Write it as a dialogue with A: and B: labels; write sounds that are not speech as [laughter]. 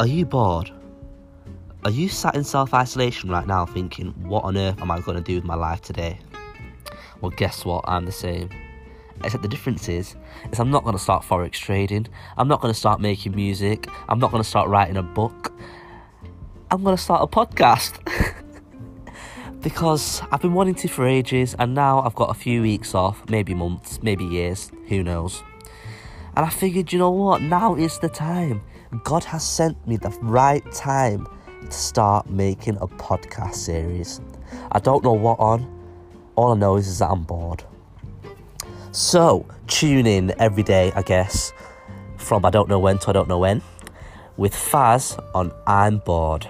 A: Are you bored? Are you sat in self isolation right now thinking, what on earth am I going to do with my life today? Well, guess what? I'm the same. Except the difference is, is I'm not going to start forex trading. I'm not going to start making music. I'm not going to start writing a book. I'm going to start a podcast. [laughs] because I've been wanting to for ages, and now I've got a few weeks off, maybe months, maybe years, who knows. And I figured, you know what? Now is the time. God has sent me the right time to start making a podcast series. I don't know what on. All I know is, is that I'm bored. So, tune in every day, I guess, from I don't know when to I don't know when, with Faz on I'm Bored.